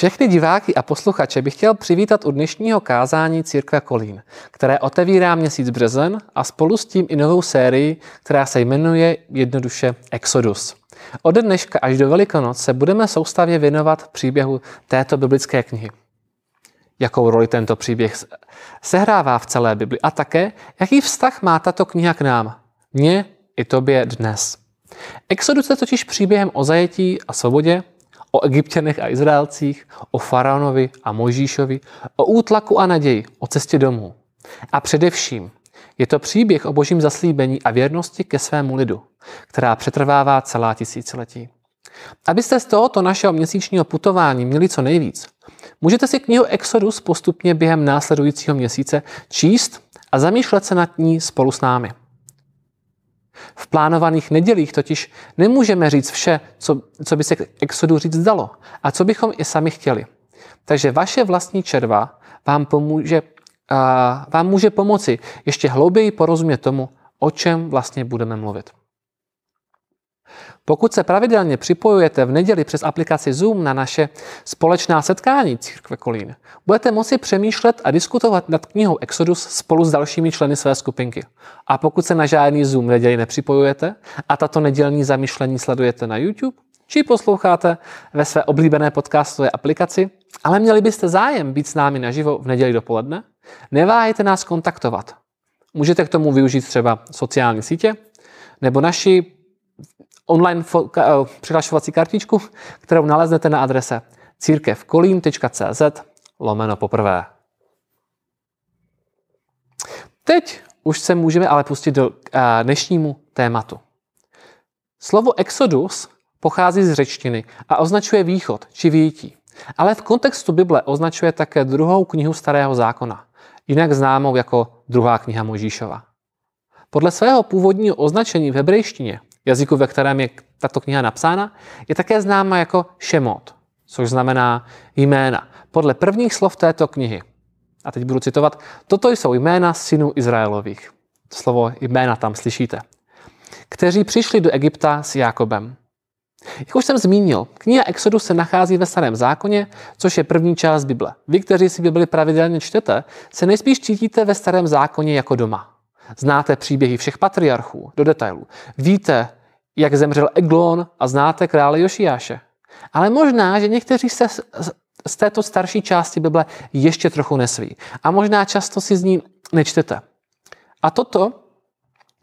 Všechny diváky a posluchače bych chtěl přivítat u dnešního kázání Církve Kolín, které otevírá měsíc březen a spolu s tím i novou sérii, která se jmenuje jednoduše Exodus. Od dneška až do Velikonoc se budeme soustavě věnovat příběhu této biblické knihy. Jakou roli tento příběh sehrává v celé Bibli a také, jaký vztah má tato kniha k nám, mně i tobě dnes. Exodus je totiž příběhem o zajetí a svobodě, o egyptěnech a Izraelcích, o faraonovi a Mojžíšovi, o útlaku a naději, o cestě domů. A především je to příběh o božím zaslíbení a věrnosti ke svému lidu, která přetrvává celá tisíciletí. Abyste z tohoto našeho měsíčního putování měli co nejvíc, můžete si knihu Exodus postupně během následujícího měsíce číst a zamýšlet se nad ní spolu s námi. V plánovaných nedělích totiž nemůžeme říct vše, co, co by se k exodu říct dalo a co bychom i sami chtěli. Takže vaše vlastní červa vám, pomůže, vám může pomoci ještě hlouběji porozumět tomu, o čem vlastně budeme mluvit. Pokud se pravidelně připojujete v neděli přes aplikaci Zoom na naše společná setkání Církve Kolín, budete moci přemýšlet a diskutovat nad knihou Exodus spolu s dalšími členy své skupinky. A pokud se na žádný Zoom neděli nepřipojujete a tato nedělní zamýšlení sledujete na YouTube, či posloucháte ve své oblíbené podcastové aplikaci, ale měli byste zájem být s námi naživo v neděli dopoledne, neváhejte nás kontaktovat. Můžete k tomu využít třeba sociální sítě nebo naši online eh, přihlašovací kartičku, kterou naleznete na adrese církevkolín.cz lomeno poprvé. Teď už se můžeme ale pustit do eh, dnešnímu tématu. Slovo exodus pochází z řečtiny a označuje východ či výjití. Ale v kontextu Bible označuje také druhou knihu Starého zákona, jinak známou jako druhá kniha Možíšova. Podle svého původního označení v hebrejštině jazyku, ve kterém je tato kniha napsána, je také známa jako Šemot, což znamená jména. Podle prvních slov této knihy, a teď budu citovat, toto jsou jména synů Izraelových. Slovo jména tam slyšíte. Kteří přišli do Egypta s Jákobem. Jak už jsem zmínil, kniha Exodus se nachází ve Starém zákoně, což je první část Bible. Vy, kteří si Bibli pravidelně čtete, se nejspíš cítíte ve Starém zákoně jako doma. Znáte příběhy všech patriarchů do detailů. Víte, jak zemřel Eglon a znáte krále Jošiáše. Ale možná, že někteří se z této starší části Bible ještě trochu nesví. A možná často si z ní nečtete. A toto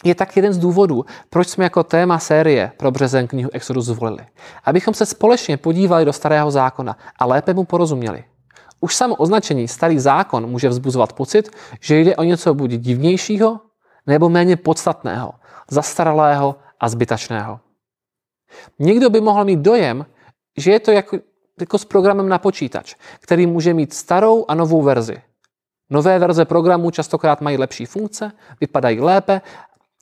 je tak jeden z důvodů, proč jsme jako téma série pro březen knihu Exodus zvolili. Abychom se společně podívali do starého zákona a lépe mu porozuměli. Už samo označení starý zákon může vzbuzovat pocit, že jde o něco buď divnějšího, nebo méně podstatného, zastaralého a zbytačného. Někdo by mohl mít dojem, že je to jako, jako s programem na počítač, který může mít starou a novou verzi. Nové verze programu častokrát mají lepší funkce, vypadají lépe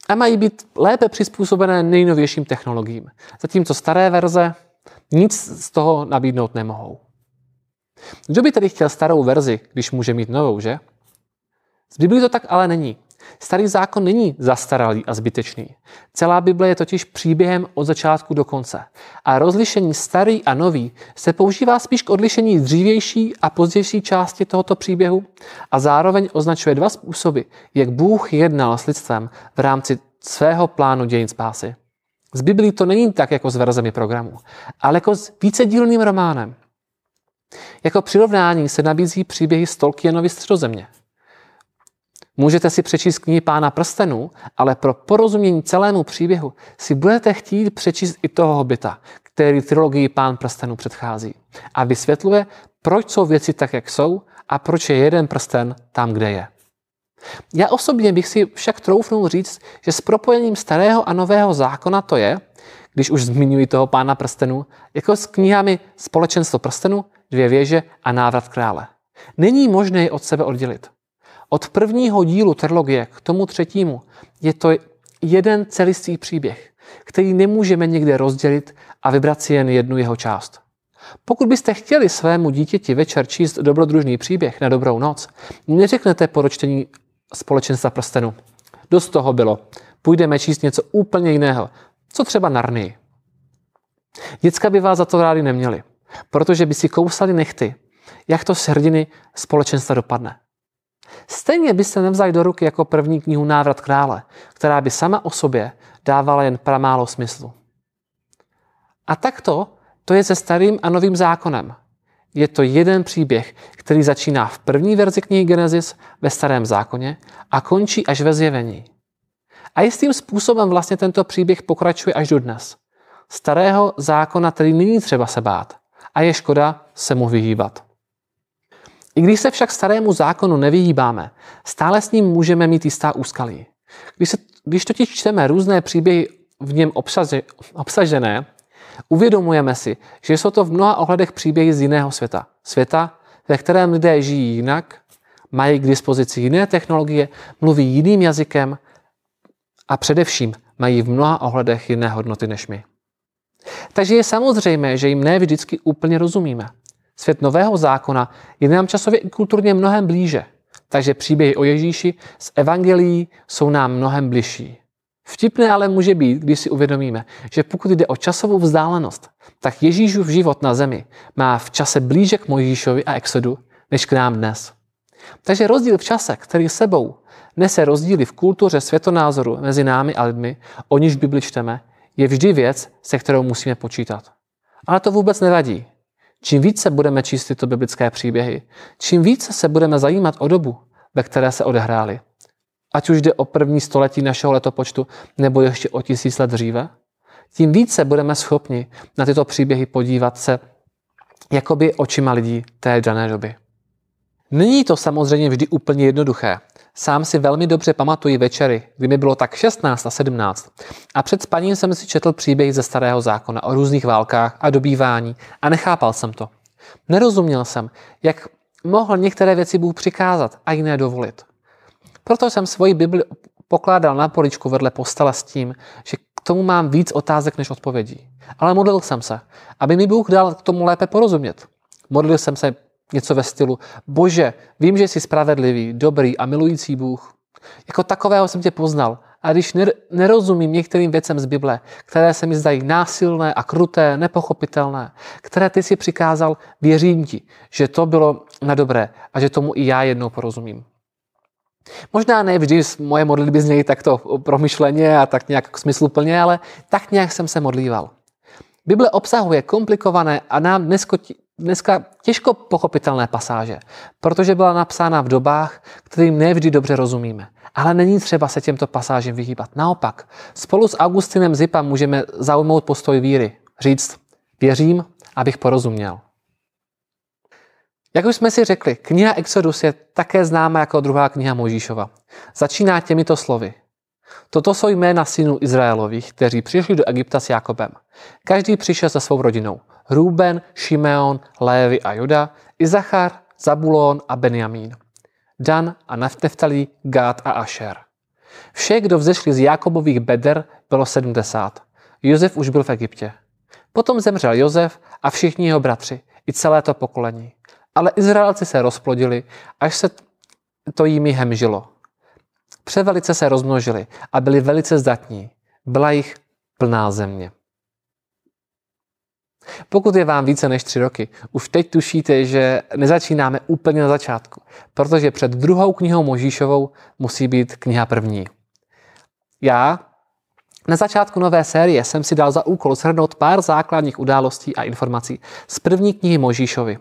a mají být lépe přizpůsobené nejnovějším technologiím. Zatímco staré verze nic z toho nabídnout nemohou. Kdo by tedy chtěl starou verzi, když může mít novou, že? Z Biblii to tak ale není. Starý zákon není zastaralý a zbytečný. Celá Bible je totiž příběhem od začátku do konce. A rozlišení starý a nový se používá spíš k odlišení dřívější a pozdější části tohoto příběhu a zároveň označuje dva způsoby, jak Bůh jednal s lidstvem v rámci svého plánu dějin spásy. Z Biblii to není tak jako s verzemi programu, ale jako s vícedílným románem. Jako přirovnání se nabízí příběhy z Tolkienovy středozemě – Můžete si přečíst knihy Pána prstenů, ale pro porozumění celému příběhu si budete chtít přečíst i toho hobita, který trilogii Pán prstenů předchází. A vysvětluje, proč jsou věci tak, jak jsou a proč je jeden prsten tam, kde je. Já osobně bych si však troufnul říct, že s propojením starého a nového zákona to je, když už zmiňuji toho pána prstenů, jako s knihami Společenstvo prstenů, Dvě věže a Návrat krále. Není možné je od sebe oddělit. Od prvního dílu trilogie k tomu třetímu je to jeden celistvý příběh, který nemůžeme někde rozdělit a vybrat si jen jednu jeho část. Pokud byste chtěli svému dítěti večer číst dobrodružný příběh na dobrou noc, neřeknete po ročtení společenstva prstenu. Dost toho bylo. Půjdeme číst něco úplně jiného. Co třeba Narnii. Děcka by vás za to rádi neměli. protože by si kousali nechty, jak to s hrdiny společenstva dopadne. Stejně byste nevzali do ruky jako první knihu Návrat krále, která by sama o sobě dávala jen pramálo smyslu. A takto to je se starým a novým zákonem. Je to jeden příběh, který začíná v první verzi knihy Genesis ve starém zákoně a končí až ve zjevení. A jistým způsobem vlastně tento příběh pokračuje až do dnes. Starého zákona, který není třeba se bát a je škoda se mu vyhýbat. I když se však starému zákonu nevyhýbáme, stále s ním můžeme mít jistá úskalí. Když, se, když totiž čteme různé příběhy v něm obsaže, obsažené, uvědomujeme si, že jsou to v mnoha ohledech příběhy z jiného světa. Světa, ve kterém lidé žijí jinak, mají k dispozici jiné technologie, mluví jiným jazykem a především mají v mnoha ohledech jiné hodnoty než my. Takže je samozřejmé, že jim ne vždycky úplně rozumíme. Svět nového zákona je nám časově i kulturně mnohem blíže, takže příběhy o Ježíši z evangelií jsou nám mnohem bližší. Vtipné ale může být, když si uvědomíme, že pokud jde o časovou vzdálenost, tak Ježíšův život na zemi má v čase blíže k Mojžíšovi a Exodu, než k nám dnes. Takže rozdíl v čase, který sebou nese rozdíly v kultuře světonázoru mezi námi a lidmi, o níž Bibli čteme, je vždy věc, se kterou musíme počítat. Ale to vůbec nevadí. Čím více budeme číst tyto biblické příběhy, čím více se budeme zajímat o dobu, ve které se odehrály, ať už jde o první století našeho letopočtu nebo ještě o tisíc let dříve, tím více budeme schopni na tyto příběhy podívat se jakoby očima lidí té dané doby. Není to samozřejmě vždy úplně jednoduché. Sám si velmi dobře pamatuji večery, kdy mi bylo tak 16 a 17 a před spaním jsem si četl příběhy ze starého zákona o různých válkách a dobývání a nechápal jsem to. Nerozuměl jsem, jak mohl některé věci Bůh přikázat a jiné dovolit. Proto jsem svoji Bibli pokládal na poličku vedle postele s tím, že k tomu mám víc otázek než odpovědí. Ale modlil jsem se, aby mi Bůh dal k tomu lépe porozumět. Modlil jsem se něco ve stylu Bože, vím, že jsi spravedlivý, dobrý a milující Bůh. Jako takového jsem tě poznal. A když nerozumím některým věcem z Bible, které se mi zdají násilné a kruté, nepochopitelné, které ty si přikázal, věřím ti, že to bylo na dobré a že tomu i já jednou porozumím. Možná ne vždy moje modlitby znějí takto promyšleně a tak nějak smysluplně, ale tak nějak jsem se modlíval. Bible obsahuje komplikované a nám dneska těžko pochopitelné pasáže, protože byla napsána v dobách, kterým nevždy dobře rozumíme. Ale není třeba se těmto pasážem vyhýbat. Naopak, spolu s Augustinem Zipa můžeme zaujmout postoj víry. Říct, věřím, abych porozuměl. Jak už jsme si řekli, kniha Exodus je také známa jako druhá kniha Možíšova. Začíná těmito slovy. Toto jsou jména synů Izraelových, kteří přišli do Egypta s Jakobem. Každý přišel se svou rodinou. Ruben, Šimeon, Lévy a Juda, Izachar, Zabulon a Benjamín. Dan a Neftalí, Gát a Asher. Vše, kdo vzešli z Jakobových beder, bylo 70. Josef už byl v Egyptě. Potom zemřel Josef a všichni jeho bratři, i celé to pokolení. Ale Izraelci se rozplodili, až se to jimi hemžilo. Převelice se rozmnožili a byli velice zdatní. Byla jich plná země. Pokud je vám více než tři roky, už teď tušíte, že nezačínáme úplně na začátku, protože před druhou knihou Možíšovou musí být kniha první. Já na začátku nové série jsem si dal za úkol shrnout pár základních událostí a informací z první knihy Možíšovi,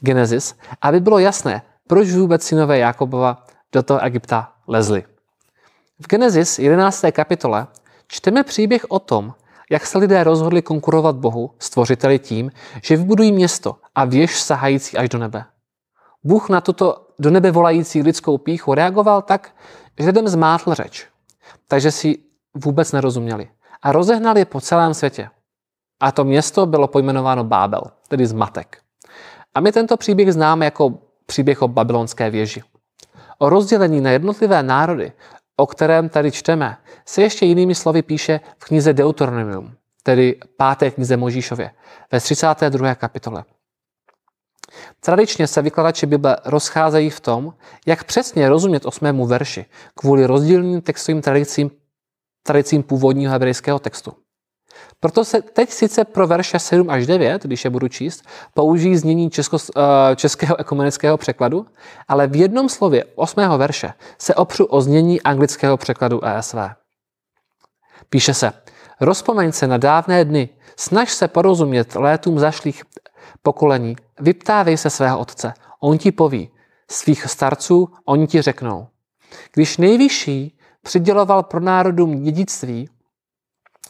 Genesis, aby bylo jasné, proč vůbec synové Jakobova do toho Egypta lezli. V Genesis 11. kapitole čteme příběh o tom, jak se lidé rozhodli konkurovat Bohu, stvořiteli tím, že vybudují město a věž sahající až do nebe. Bůh na tuto do nebe volající lidskou píchu reagoval tak, že lidem zmátl řeč, takže si vůbec nerozuměli a rozehnal je po celém světě. A to město bylo pojmenováno Bábel, tedy zmatek. A my tento příběh známe jako příběh o babylonské věži. O rozdělení na jednotlivé národy o kterém tady čteme, se ještě jinými slovy píše v knize Deuteronomium, tedy páté knize Možíšově, ve 32. kapitole. Tradičně se vykladači Bible rozcházejí v tom, jak přesně rozumět osmému verši kvůli rozdílným textovým tradicím, tradicím původního hebrejského textu. Proto se teď sice pro verše 7 až 9, když je budu číst, použijí znění česko, eh, českého ekumenického překladu, ale v jednom slově 8. verše se opřu o znění anglického překladu ESV. Píše se, rozpomeň se na dávné dny, snaž se porozumět létům zašlých pokolení, vyptávej se svého otce, on ti poví, svých starců oni ti řeknou. Když nejvyšší přiděloval pro národům dědictví,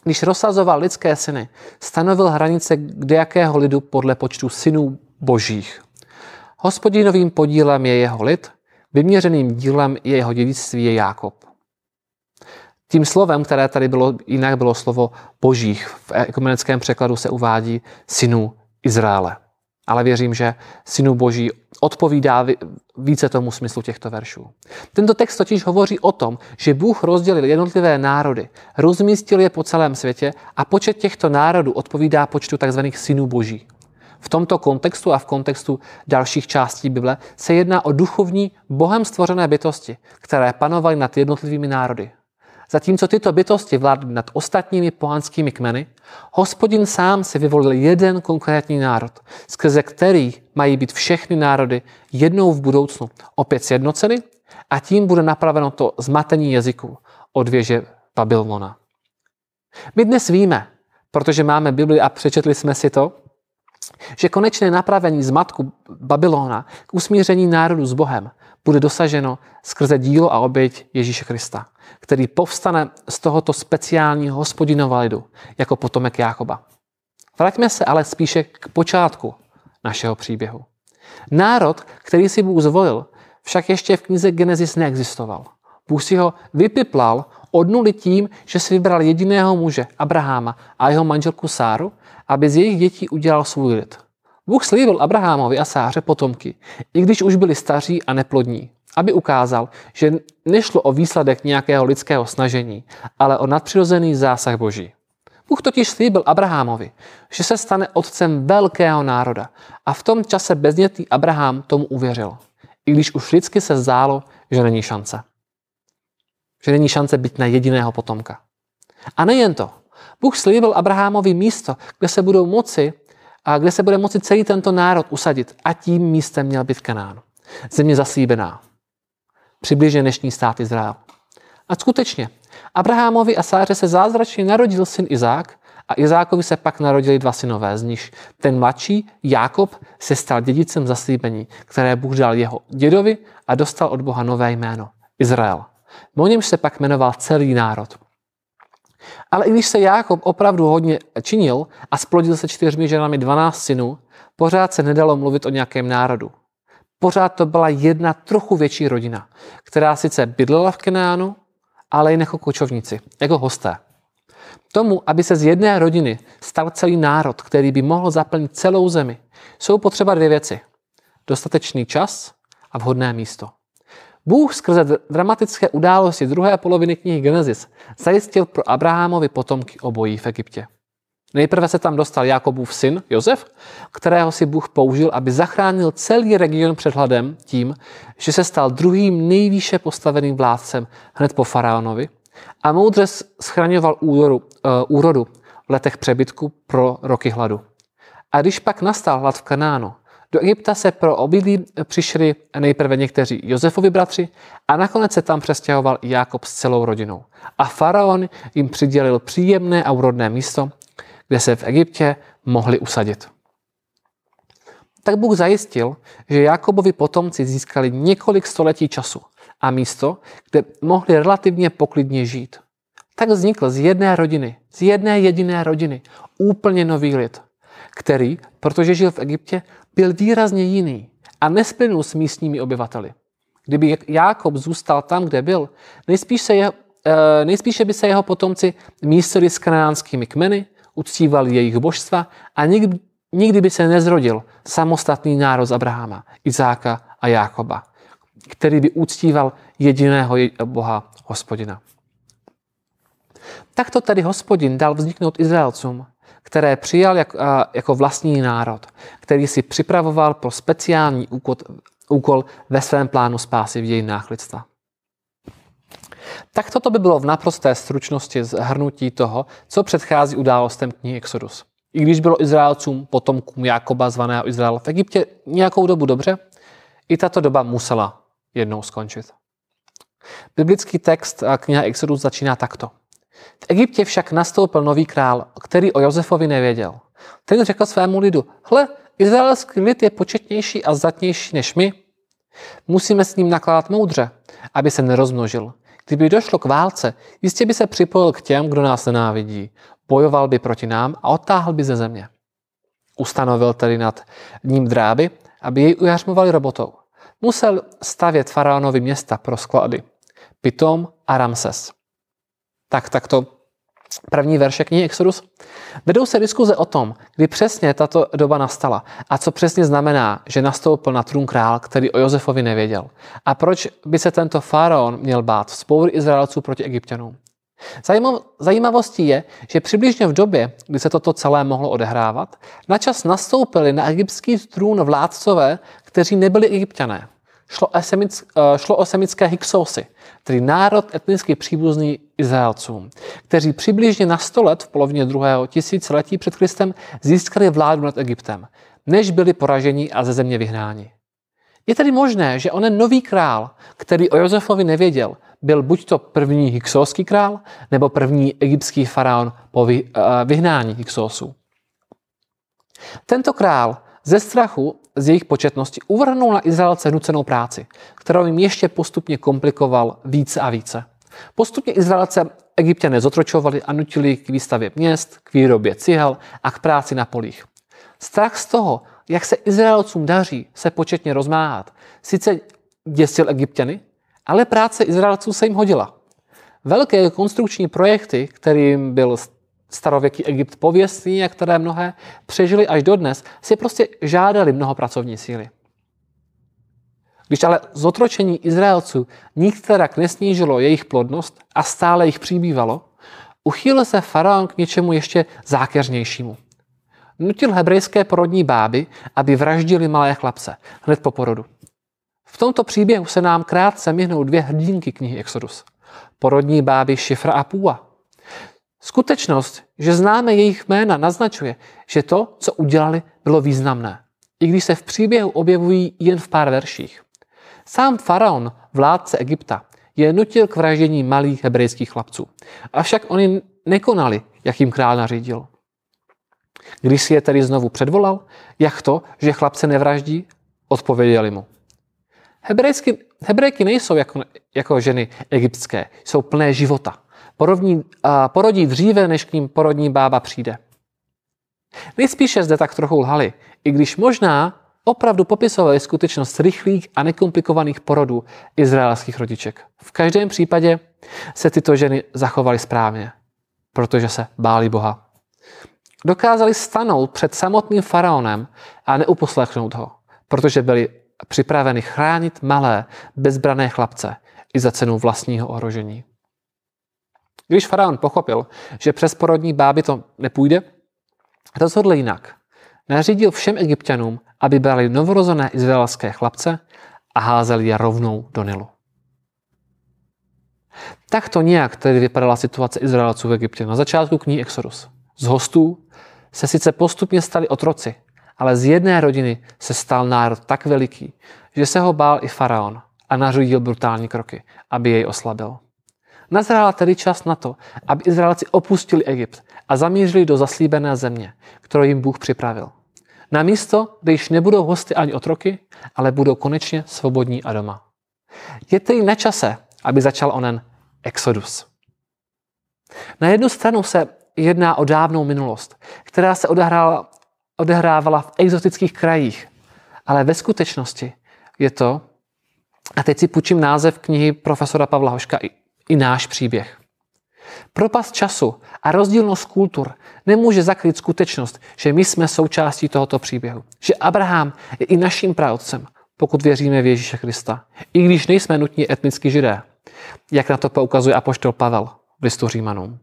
když rozsazoval lidské syny, stanovil hranice jakého lidu podle počtu synů božích. Hospodinovým podílem je jeho lid, vyměřeným dílem je jeho dědictví je Jákob. Tím slovem, které tady bylo, jinak bylo slovo božích, v ekumenickém překladu se uvádí synů Izraele. Ale věřím, že synu boží odpovídá více tomu smyslu těchto veršů. Tento text totiž hovoří o tom, že Bůh rozdělil jednotlivé národy, rozmístil je po celém světě a počet těchto národů odpovídá počtu tzv. synů boží. V tomto kontextu a v kontextu dalších částí Bible se jedná o duchovní, bohem stvořené bytosti, které panovaly nad jednotlivými národy. Zatímco tyto bytosti vládly nad ostatními pohanskými kmeny, hospodin sám si vyvolil jeden konkrétní národ, skrze který mají být všechny národy jednou v budoucnu opět sjednoceny a tím bude napraveno to zmatení jazyků od věže Babylona. My dnes víme, protože máme Bibli a přečetli jsme si to, že konečné napravení zmatku Babylona k usmíření národu s Bohem bude dosaženo skrze dílo a oběť Ježíše Krista, který povstane z tohoto speciálního hospodinova lidu jako potomek Jákoba. Vraťme se ale spíše k počátku našeho příběhu. Národ, který si Bůh zvolil, však ještě v knize Genesis neexistoval. Bůh si ho vypiplal od nuly tím, že si vybral jediného muže, Abraháma a jeho manželku Sáru, aby z jejich dětí udělal svůj lid. Bůh slíbil Abrahamovi a Sáře potomky, i když už byli staří a neplodní, aby ukázal, že nešlo o výsledek nějakého lidského snažení, ale o nadpřirozený zásah Boží. Bůh totiž slíbil Abrahamovi, že se stane otcem velkého národa a v tom čase bezdětný Abraham tomu uvěřil, i když už lidsky se zdálo, že není šance. Že není šance být na jediného potomka. A nejen to. Bůh slíbil Abrahamovi místo, kde se budou moci a kde se bude moci celý tento národ usadit a tím místem měl být Kanán. Země zaslíbená. Přibližně dnešní stát Izrael. A skutečně, Abrahamovi a Sáře se zázračně narodil syn Izák a Izákovi se pak narodili dva synové, z nich ten mladší, Jákob, se stal dědicem zaslíbení, které Bůh dal jeho dědovi a dostal od Boha nové jméno, Izrael. O němž se pak jmenoval celý národ. Ale i když se Jákob opravdu hodně činil a splodil se čtyřmi ženami 12 synů, pořád se nedalo mluvit o nějakém národu. Pořád to byla jedna trochu větší rodina, která sice bydlela v Kenánu, ale jen jako kočovníci, jako hosté. Tomu, aby se z jedné rodiny stal celý národ, který by mohl zaplnit celou zemi, jsou potřeba dvě věci. Dostatečný čas a vhodné místo. Bůh skrze dramatické události druhé poloviny knihy Genesis zajistil pro Abrahamovi potomky obojí v Egyptě. Nejprve se tam dostal Jakobův syn Josef, kterého si Bůh použil, aby zachránil celý region před hladem tím, že se stal druhým nejvýše postaveným vládcem hned po faraonovi a moudře schraňoval úrodu, uh, úrodu v letech přebytku pro roky hladu. A když pak nastal hlad v Kanánu, do Egypta se pro obydlí přišli nejprve někteří Josefovi bratři a nakonec se tam přestěhoval i Jákob s celou rodinou. A faraon jim přidělil příjemné a úrodné místo, kde se v Egyptě mohli usadit. Tak Bůh zajistil, že Jakobovi potomci získali několik století času a místo, kde mohli relativně poklidně žít. Tak vznikl z jedné rodiny, z jedné jediné rodiny, úplně nový lid, který, protože žil v Egyptě, byl výrazně jiný a nesplynul s místními obyvateli. Kdyby Jákob zůstal tam, kde byl, nejspíš se jeho, e, nejspíše by se jeho potomci místili s kanánskými kmeny, uctívali jejich božstva a nikdy, nikdy by se nezrodil samostatný národ Abrahama, Izáka a Jákoba, který by uctíval jediného Boha hospodina. Takto tedy hospodin dal vzniknout Izraelcům které přijal jak, jako vlastní národ, který si připravoval pro speciální úkol, úkol ve svém plánu spásy v dějinách lidstva. Tak toto by bylo v naprosté stručnosti zhrnutí toho, co předchází událostem knihy Exodus. I když bylo Izraelcům, potomkům Jakoba zvaného Izrael v Egyptě nějakou dobu dobře, i tato doba musela jednou skončit. Biblický text kniha Exodus začíná takto. V Egyptě však nastoupil nový král, který o Josefovi nevěděl. Ten řekl svému lidu, hle, izraelský lid je početnější a zdatnější než my. Musíme s ním nakládat moudře, aby se nerozmnožil. Kdyby došlo k válce, jistě by se připojil k těm, kdo nás nenávidí. Bojoval by proti nám a odtáhl by ze země. Ustanovil tedy nad ním dráby, aby jej ujařmovali robotou. Musel stavět faraonovi města pro sklady. Pitom a Ramses. Tak, tak to první verše knihy Exodus. Vedou se diskuze o tom, kdy přesně tato doba nastala a co přesně znamená, že nastoupil na trůn král, který o Josefovi nevěděl. A proč by se tento faraon měl bát vzpoury Izraelců proti Egyptianům. Zajímavostí je, že přibližně v době, kdy se toto celé mohlo odehrávat, načas nastoupili na egyptský trůn vládcové, kteří nebyli egyptiané. Šlo o, semic, eh, šlo o semické Hyksosy, tedy národ etnicky příbuzný Izraelcům, kteří přibližně na 100 let v polovině druhého tisíciletí před Kristem získali vládu nad Egyptem, než byli poraženi a ze země vyhnáni. Je tedy možné, že onen nový král, který o Josefovi nevěděl, byl buď to první hyksóský král, nebo první egyptský faraon po eh, vyhnání Hyksosů. Tento král ze strachu z jejich početnosti uvrhnul na Izraelce nucenou práci, kterou jim ještě postupně komplikoval více a více. Postupně Izraelce Egyptěné zotročovali a nutili k výstavě měst, k výrobě cihel a k práci na polích. Strach z toho, jak se Izraelcům daří se početně rozmáhat, sice děsil Egyptěny, ale práce Izraelců se jim hodila. Velké konstrukční projekty, kterým byl starověký Egypt pověstný a které mnohé přežili až dodnes, si prostě žádali mnoho pracovní síly. Když ale zotročení Izraelců nikterak nesnížilo jejich plodnost a stále jich přibývalo, uchýlil se faraon k něčemu ještě zákeřnějšímu. Nutil hebrejské porodní báby, aby vraždili malé chlapce hned po porodu. V tomto příběhu se nám krátce myhnou dvě hrdinky knihy Exodus. Porodní báby Šifra a Půa. Skutečnost, že známe jejich jména, naznačuje, že to, co udělali, bylo významné, i když se v příběhu objevují jen v pár verších. Sám faraon, vládce Egypta, je nutil k vraždění malých hebrejských chlapců. Avšak oni nekonali, jak jim král nařídil. Když si je tedy znovu předvolal, jak to, že chlapce nevraždí, odpověděli mu. Hebrejky nejsou jako, jako ženy egyptské, jsou plné života. Porodní, a porodí dříve, než k ním porodní bába přijde. Nejspíše zde tak trochu lhali, i když možná opravdu popisovali skutečnost rychlých a nekomplikovaných porodů izraelských rodiček. V každém případě se tyto ženy zachovaly správně, protože se báli Boha. Dokázali stanout před samotným faraonem a neuposlechnout ho, protože byli připraveni chránit malé, bezbrané chlapce i za cenu vlastního ohrožení. Když faraon pochopil, že přes porodní báby to nepůjde, rozhodl jinak. Nařídil všem egyptianům, aby brali novorozené izraelské chlapce a házeli je rovnou do Nilu. Tak to nějak tedy vypadala situace Izraelců v Egyptě na začátku knihy Exodus. Z hostů se sice postupně stali otroci, ale z jedné rodiny se stal národ tak veliký, že se ho bál i faraon a nařídil brutální kroky, aby jej oslabil. Nazrála tedy čas na to, aby Izraelci opustili Egypt a zamířili do zaslíbené země, kterou jim Bůh připravil. Na místo, kde již nebudou hosty ani otroky, ale budou konečně svobodní a doma. Je tedy na čase, aby začal onen exodus. Na jednu stranu se jedná o dávnou minulost, která se odehrála, odehrávala v exotických krajích, ale ve skutečnosti je to, a teď si půjčím název knihy profesora Pavla Hoška náš příběh. Propast času a rozdílnost kultur nemůže zakrýt skutečnost, že my jsme součástí tohoto příběhu. Že Abraham je i naším pravcem, pokud věříme v Ježíše Krista. I když nejsme nutně etnicky židé, jak na to poukazuje apoštol Pavel v listu Římanům.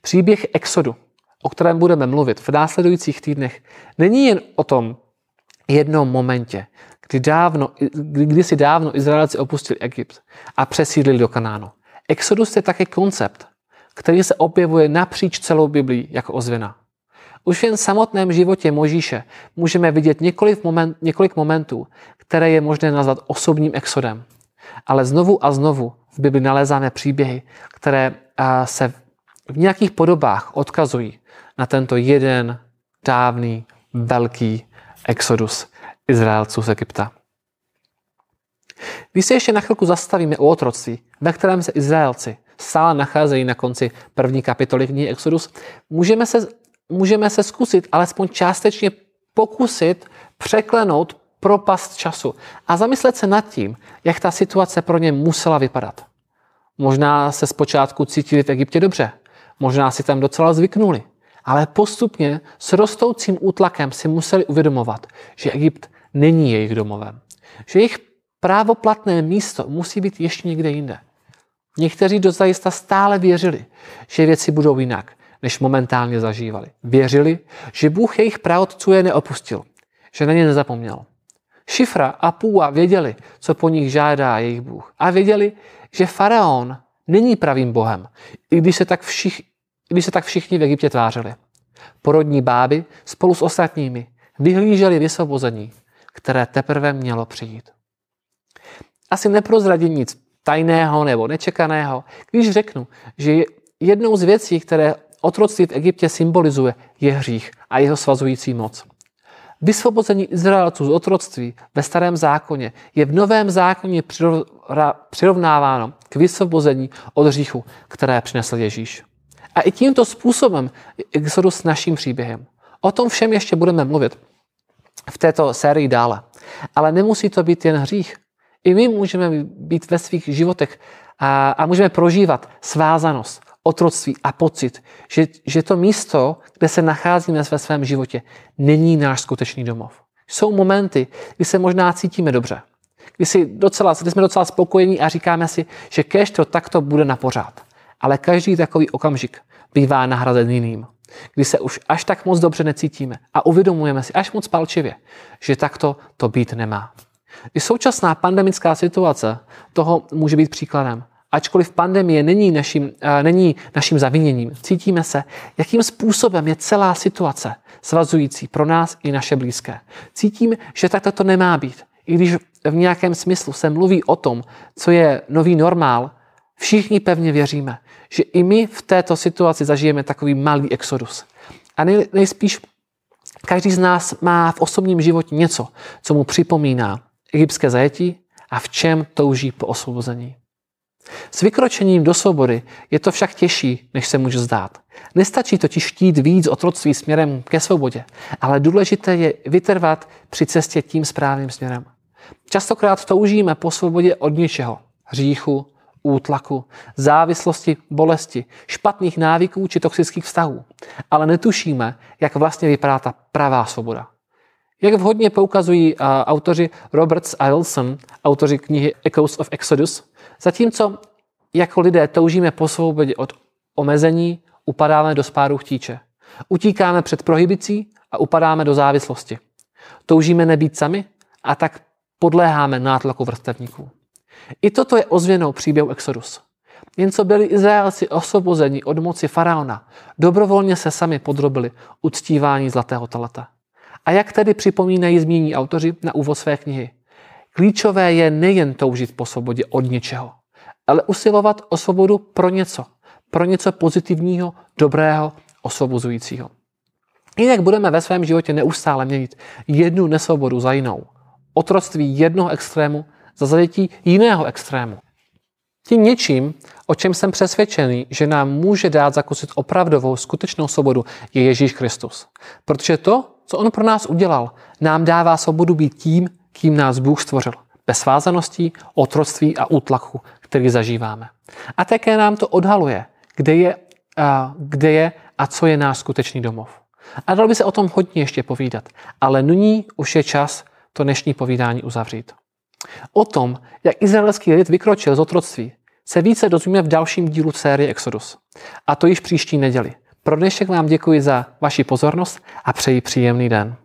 Příběh Exodu, o kterém budeme mluvit v následujících týdnech, není jen o tom, jednom momentě, kdy, dávno, kdy si dávno Izraelci opustili Egypt a přesídlili do Kanánu. Exodus je také koncept, který se objevuje napříč celou Biblii jako ozvěna. Už jen v samotném životě Možíše můžeme vidět několik, moment, několik momentů, které je možné nazvat osobním exodem. Ale znovu a znovu v Bibli nalézáme příběhy, které se v nějakých podobách odkazují na tento jeden dávný, velký exodus Izraelců z Egypta. Když se ještě na chvilku zastavíme u otroctví, ve kterém se Izraelci stále nacházejí na konci první kapitoly knihy Exodus, můžeme se, můžeme se zkusit alespoň částečně pokusit překlenout propast času a zamyslet se nad tím, jak ta situace pro ně musela vypadat. Možná se zpočátku cítili v Egyptě dobře, možná si tam docela zvyknuli, ale postupně s rostoucím útlakem si museli uvědomovat, že Egypt není jejich domovem, že jejich právoplatné místo musí být ještě někde jinde. Někteří dozajista stále věřili, že věci budou jinak, než momentálně zažívali. Věřili, že Bůh jejich praotců je neopustil, že na ně nezapomněl. Šifra a Půa věděli, co po nich žádá jejich Bůh. A věděli, že faraon není pravým bohem, i když se tak, všich, když se tak všichni v Egyptě tvářili. Porodní báby spolu s ostatními vyhlíželi vysvobození, které teprve mělo přijít. Asi neprozradím nic tajného nebo nečekaného, když řeknu, že jednou z věcí, které otroctví v Egyptě symbolizuje, je hřích a jeho svazující moc. Vysvobození Izraelců z otroctví ve starém zákoně je v novém zákoně přirovnáváno k vysvobození od hříchu, které přinesl Ježíš. A i tímto způsobem Exodus naším příběhem. O tom všem ještě budeme mluvit v této sérii dále. Ale nemusí to být jen hřích. I my můžeme být ve svých životech a, a můžeme prožívat svázanost, otroctví a pocit, že, že to místo, kde se nacházíme ve svém životě, není náš skutečný domov. Jsou momenty, kdy se možná cítíme dobře, kdy, si docela, kdy jsme docela spokojení a říkáme si, že kež to takto bude na pořád. Ale každý takový okamžik bývá nahrazen jiným, kdy se už až tak moc dobře necítíme a uvědomujeme si až moc palčivě, že takto to být nemá. I současná pandemická situace toho může být příkladem. Ačkoliv pandemie není naším, uh, není naším zaviněním, cítíme se, jakým způsobem je celá situace svazující pro nás i naše blízké. Cítíme, že takto to nemá být. I když v nějakém smyslu se mluví o tom, co je nový normál, všichni pevně věříme, že i my v této situaci zažijeme takový malý exodus. A nej, nejspíš každý z nás má v osobním životě něco, co mu připomíná egyptské zajetí a v čem touží po osvobození. S vykročením do svobody je to však těžší, než se může zdát. Nestačí totiž chtít víc otroctví směrem ke svobodě, ale důležité je vytrvat při cestě tím správným směrem. Častokrát toužíme po svobodě od něčeho. Hříchu, útlaku, závislosti, bolesti, špatných návyků či toxických vztahů. Ale netušíme, jak vlastně vypadá ta pravá svoboda. Jak vhodně poukazují autoři Roberts a Wilson, autoři knihy Echoes of Exodus, zatímco jako lidé toužíme po svobodě od omezení, upadáme do spáru chtíče. Utíkáme před prohibicí a upadáme do závislosti. Toužíme nebýt sami a tak podléháme nátlaku vrstevníků. I toto je ozvěnou příběhu Exodus. Jen co byli Izraelci osvobozeni od moci faraona, dobrovolně se sami podrobili uctívání zlatého talata. A jak tedy připomínají zmíní autoři na úvod své knihy? Klíčové je nejen toužit po svobodě od něčeho, ale usilovat o svobodu pro něco. Pro něco pozitivního, dobrého, osvobozujícího. Jinak budeme ve svém životě neustále měnit jednu nesvobodu za jinou. Otroctví jednoho extrému za zajetí jiného extrému. Tím něčím, o čem jsem přesvědčený, že nám může dát zakusit opravdovou skutečnou svobodu, je Ježíš Kristus. Protože to, co on pro nás udělal, nám dává svobodu být tím, kým nás Bůh stvořil. Bez svázaností, otroctví a útlaku, který zažíváme. A také nám to odhaluje, kde je, a, kde je a co je náš skutečný domov. A dalo by se o tom hodně ještě povídat, ale nyní už je čas to dnešní povídání uzavřít. O tom, jak izraelský lid vykročil z otroctví, se více dozvíme v dalším dílu série Exodus. A to již příští neděli. Pro dnešek vám děkuji za vaši pozornost a přeji příjemný den.